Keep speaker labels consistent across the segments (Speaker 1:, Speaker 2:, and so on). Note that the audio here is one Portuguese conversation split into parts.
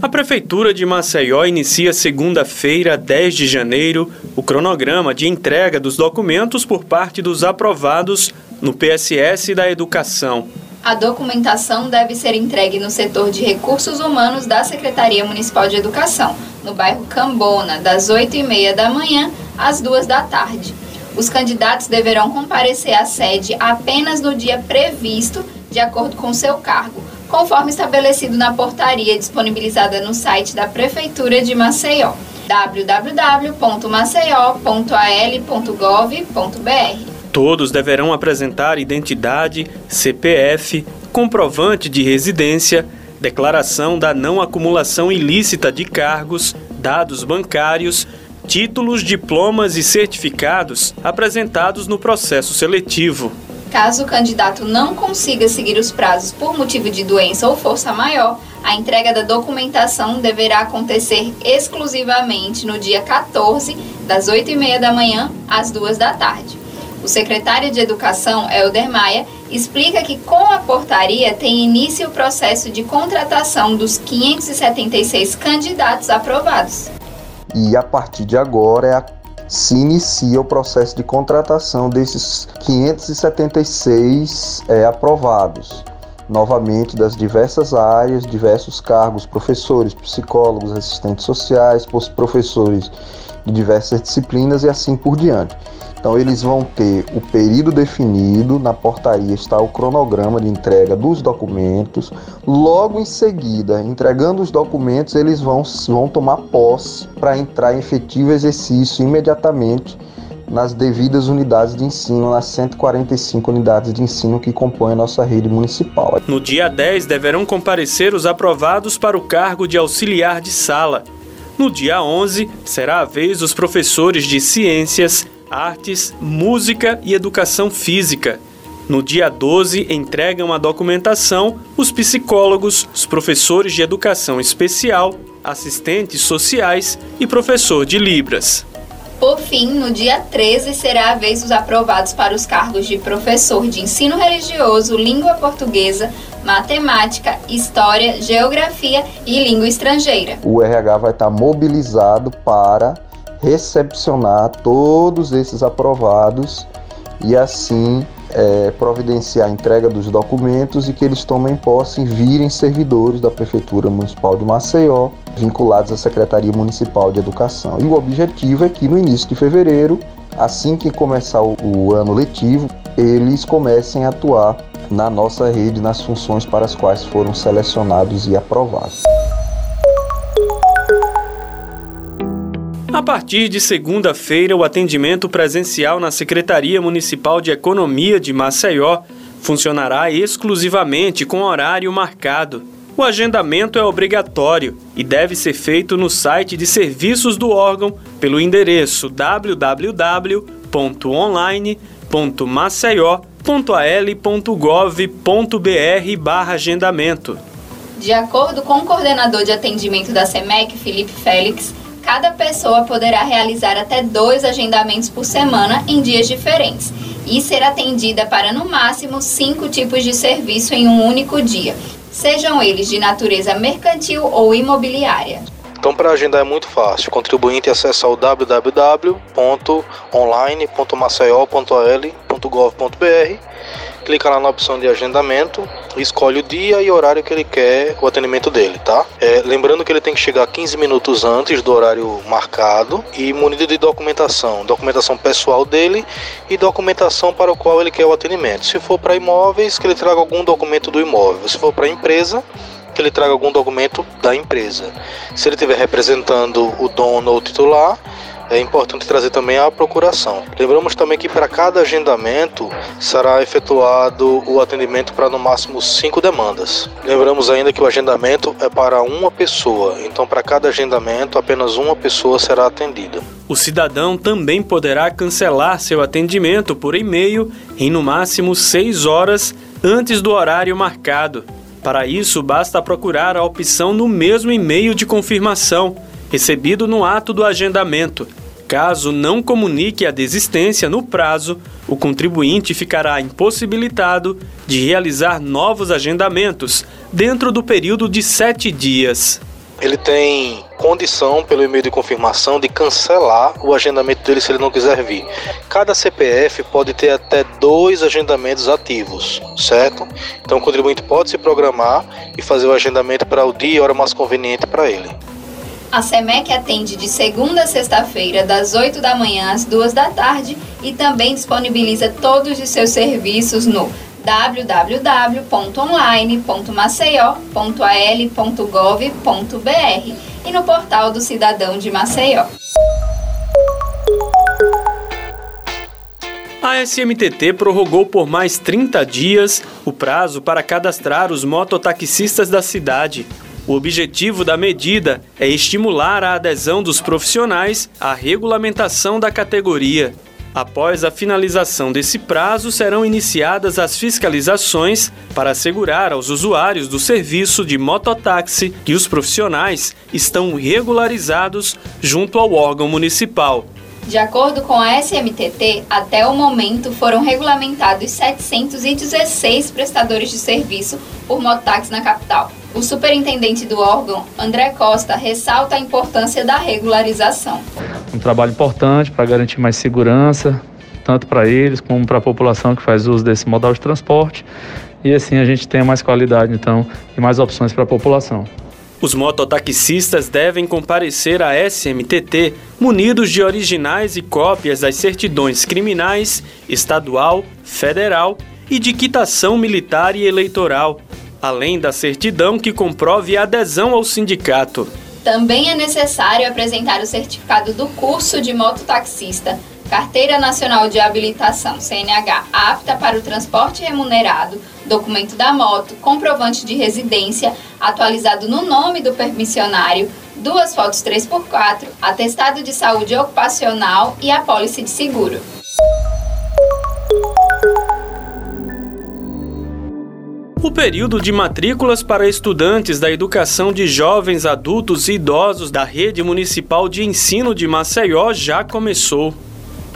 Speaker 1: A Prefeitura de Maceió inicia segunda-feira, 10 de janeiro, o cronograma de entrega dos documentos por parte dos aprovados no PSS da Educação.
Speaker 2: A documentação deve ser entregue no setor de recursos humanos da Secretaria Municipal de Educação, no bairro Cambona, das 8h30 da manhã às 2 da tarde. Os candidatos deverão comparecer à sede apenas no dia previsto, de acordo com seu cargo conforme estabelecido na portaria disponibilizada no site da Prefeitura de Maceió www.maceió.al.gov.br.
Speaker 1: Todos deverão apresentar identidade, CPF, comprovante de residência, declaração da não acumulação ilícita de cargos, dados bancários, títulos, diplomas e certificados apresentados no processo seletivo.
Speaker 2: Caso o candidato não consiga seguir os prazos por motivo de doença ou força maior, a entrega da documentação deverá acontecer exclusivamente no dia 14, das 8h30 da manhã às 2 da tarde. O secretário de Educação, Helder Maia, explica que com a portaria tem início o processo de contratação dos 576 candidatos aprovados.
Speaker 3: E a partir de agora é a se inicia o processo de contratação desses 576 é, aprovados, novamente das diversas áreas, diversos cargos, professores, psicólogos, assistentes sociais, professores de diversas disciplinas e assim por diante. Então eles vão ter o período definido, na portaria está o cronograma de entrega dos documentos. Logo em seguida, entregando os documentos, eles vão, vão tomar posse para entrar em efetivo exercício imediatamente nas devidas unidades de ensino, nas 145 unidades de ensino que compõem a nossa rede municipal.
Speaker 1: No dia 10, deverão comparecer os aprovados para o cargo de auxiliar de sala. No dia 11, será a vez dos professores de ciências, artes, música e educação física. No dia 12, entregam a documentação os psicólogos, os professores de educação especial, assistentes sociais e professor de Libras.
Speaker 2: Por fim, no dia 13 será a vez dos aprovados para os cargos de professor de ensino religioso, língua portuguesa, matemática, história, geografia e língua estrangeira.
Speaker 3: O RH vai estar mobilizado para recepcionar todos esses aprovados e assim é, providenciar a entrega dos documentos e que eles tomem posse e virem servidores da Prefeitura Municipal de Maceió, vinculados à Secretaria Municipal de Educação. E o objetivo é que no início de fevereiro, assim que começar o, o ano letivo, eles comecem a atuar na nossa rede nas funções para as quais foram selecionados e aprovados.
Speaker 1: A partir de segunda-feira, o atendimento presencial na Secretaria Municipal de Economia de Maceió funcionará exclusivamente com horário marcado. O agendamento é obrigatório e deve ser feito no site de serviços do órgão pelo endereço www.online.maceió.al.gov.br/agendamento.
Speaker 2: De acordo com o coordenador de atendimento da SEMEC, Felipe Félix, cada pessoa poderá realizar até dois agendamentos por semana em dias diferentes e ser atendida para no máximo cinco tipos de serviço em um único dia, sejam eles de natureza mercantil ou imobiliária.
Speaker 4: Então, para agendar é muito fácil. O contribuinte acessa o www.online.maceió.al.gov.br clica lá na opção de agendamento, escolhe o dia e horário que ele quer o atendimento dele, tá? É, lembrando que ele tem que chegar 15 minutos antes do horário marcado e munido de documentação, documentação pessoal dele e documentação para o qual ele quer o atendimento. Se for para imóveis, que ele traga algum documento do imóvel. Se for para empresa, que ele traga algum documento da empresa. Se ele estiver representando o dono ou o titular, é importante trazer também a procuração. Lembramos também que para cada agendamento será efetuado o atendimento para no máximo cinco demandas. Lembramos ainda que o agendamento é para uma pessoa, então para cada agendamento apenas uma pessoa será atendida.
Speaker 1: O cidadão também poderá cancelar seu atendimento por e-mail em no máximo seis horas antes do horário marcado. Para isso, basta procurar a opção no mesmo e-mail de confirmação recebido no ato do agendamento. Caso não comunique a desistência no prazo, o contribuinte ficará impossibilitado de realizar novos agendamentos dentro do período de sete dias.
Speaker 4: ele tem condição, pelo e-mail de confirmação, de cancelar o agendamento dele se ele não quiser vir. Cada CPF pode ter até dois agendamentos ativos, certo? Então o contribuinte pode se programar e fazer o agendamento para o dia e hora mais conveniente para ele.
Speaker 2: A SEMEC atende de segunda a sexta-feira, das 8 da manhã às 2 da tarde e também disponibiliza todos os seus serviços no www.online.maceió.al.gov.br e no portal do Cidadão de Maceió.
Speaker 1: A SMTT prorrogou por mais 30 dias o prazo para cadastrar os mototaxistas da cidade. O objetivo da medida é estimular a adesão dos profissionais à regulamentação da categoria. Após a finalização desse prazo, serão iniciadas as fiscalizações para assegurar aos usuários do serviço de mototáxi que os profissionais estão regularizados junto ao órgão municipal.
Speaker 2: De acordo com a SMTT, até o momento foram regulamentados 716 prestadores de serviço por mototáxi na capital. O superintendente do órgão, André Costa, ressalta a importância da regularização.
Speaker 5: Um trabalho importante para garantir mais segurança, tanto para eles como para a população que faz uso desse modal de transporte. E assim a gente tenha mais qualidade, então, e mais opções para a população.
Speaker 1: Os mototaxistas devem comparecer à SMTT munidos de originais e cópias das certidões criminais, estadual, federal e de quitação militar e eleitoral, além da certidão que comprove a adesão ao sindicato.
Speaker 2: Também é necessário apresentar o certificado do curso de mototaxista Carteira Nacional de Habilitação, CNH, apta para o transporte remunerado, documento da moto, comprovante de residência, atualizado no nome do permissionário, duas fotos 3x4, atestado de saúde ocupacional e apólice de seguro.
Speaker 1: O período de matrículas para estudantes da educação de jovens, adultos e idosos da Rede Municipal de Ensino de Maceió já começou.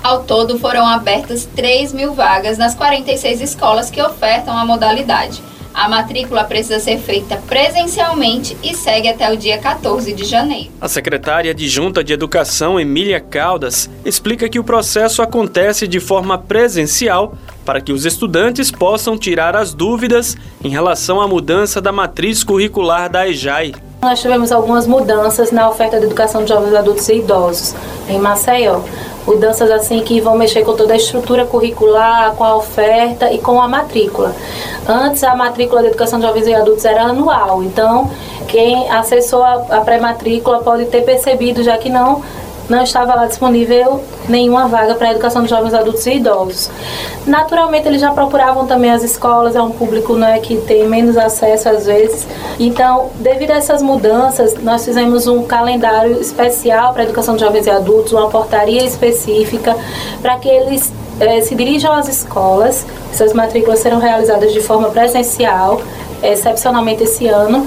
Speaker 2: Ao todo, foram abertas 3 mil vagas nas 46 escolas que ofertam a modalidade. A matrícula precisa ser feita presencialmente e segue até o dia 14 de janeiro.
Speaker 1: A secretária de Junta de Educação, Emília Caldas, explica que o processo acontece de forma presencial para que os estudantes possam tirar as dúvidas em relação à mudança da matriz curricular da EJAI.
Speaker 6: Nós tivemos algumas mudanças na oferta de educação de jovens adultos e idosos em Maceió mudanças assim que vão mexer com toda a estrutura curricular, com a oferta e com a matrícula. Antes a matrícula de educação de jovens e adultos era anual, então quem acessou a, a pré-matrícula pode ter percebido já que não não estava lá disponível nenhuma vaga para a educação de jovens, adultos e idosos. Naturalmente, eles já procuravam também as escolas, é um público né, que tem menos acesso às vezes. Então, devido a essas mudanças, nós fizemos um calendário especial para a educação de jovens e adultos, uma portaria específica para que eles eh, se dirijam às escolas. Essas matrículas serão realizadas de forma presencial, excepcionalmente esse ano,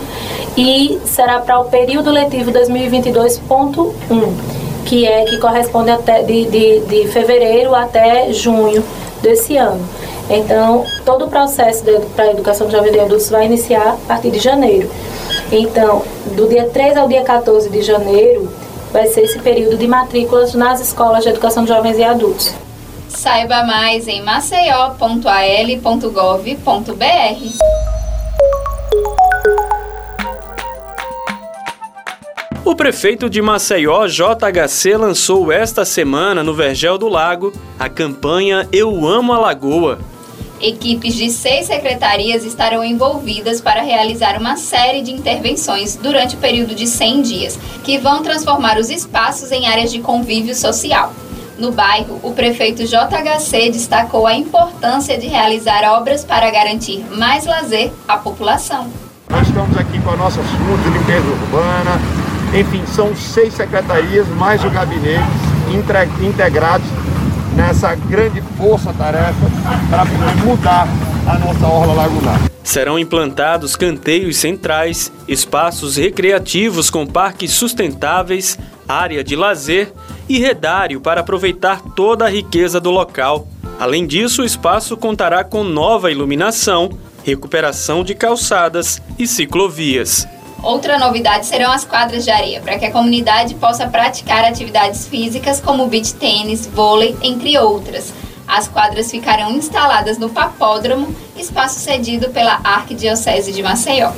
Speaker 6: e será para o período letivo 2022.1 que é que corresponde até de, de, de fevereiro até junho desse ano. Então, todo o processo para a educação de jovens e adultos vai iniciar a partir de janeiro. Então, do dia 3 ao dia 14 de janeiro, vai ser esse período de matrículas nas escolas de educação de jovens e adultos.
Speaker 2: Saiba mais em maceió.al.gov.br.
Speaker 1: O prefeito de Maceió, JHC, lançou esta semana no Vergel do Lago a campanha Eu Amo a Lagoa.
Speaker 2: Equipes de seis secretarias estarão envolvidas para realizar uma série de intervenções durante o período de 100 dias, que vão transformar os espaços em áreas de convívio social. No bairro, o prefeito JHC destacou a importância de realizar obras para garantir mais lazer à população.
Speaker 7: Nós estamos aqui com a nossa limpeza urbana, enfim, são seis secretarias, mais o gabinete, integrados nessa grande força-tarefa para mudar a nossa orla lagunar.
Speaker 1: Serão implantados canteiros centrais, espaços recreativos com parques sustentáveis, área de lazer e redário para aproveitar toda a riqueza do local. Além disso, o espaço contará com nova iluminação, recuperação de calçadas e ciclovias.
Speaker 2: Outra novidade serão as quadras de areia, para que a comunidade possa praticar atividades físicas como beach tênis, vôlei, entre outras. As quadras ficarão instaladas no Papódromo, espaço cedido pela Arquidiocese de Maceió.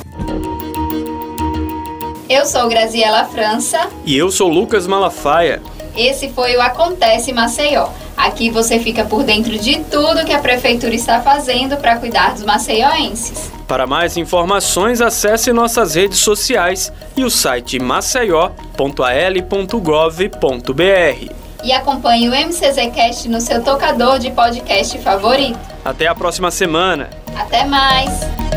Speaker 2: Eu sou Graziela França.
Speaker 1: E eu sou Lucas Malafaia.
Speaker 2: Esse foi o Acontece Maceió. Aqui você fica por dentro de tudo que a Prefeitura está fazendo para cuidar dos maceioenses.
Speaker 1: Para mais informações, acesse nossas redes sociais e o site maceió.al.gov.br.
Speaker 2: E acompanhe o MCZcast no seu tocador de podcast favorito.
Speaker 1: Até a próxima semana.
Speaker 2: Até mais!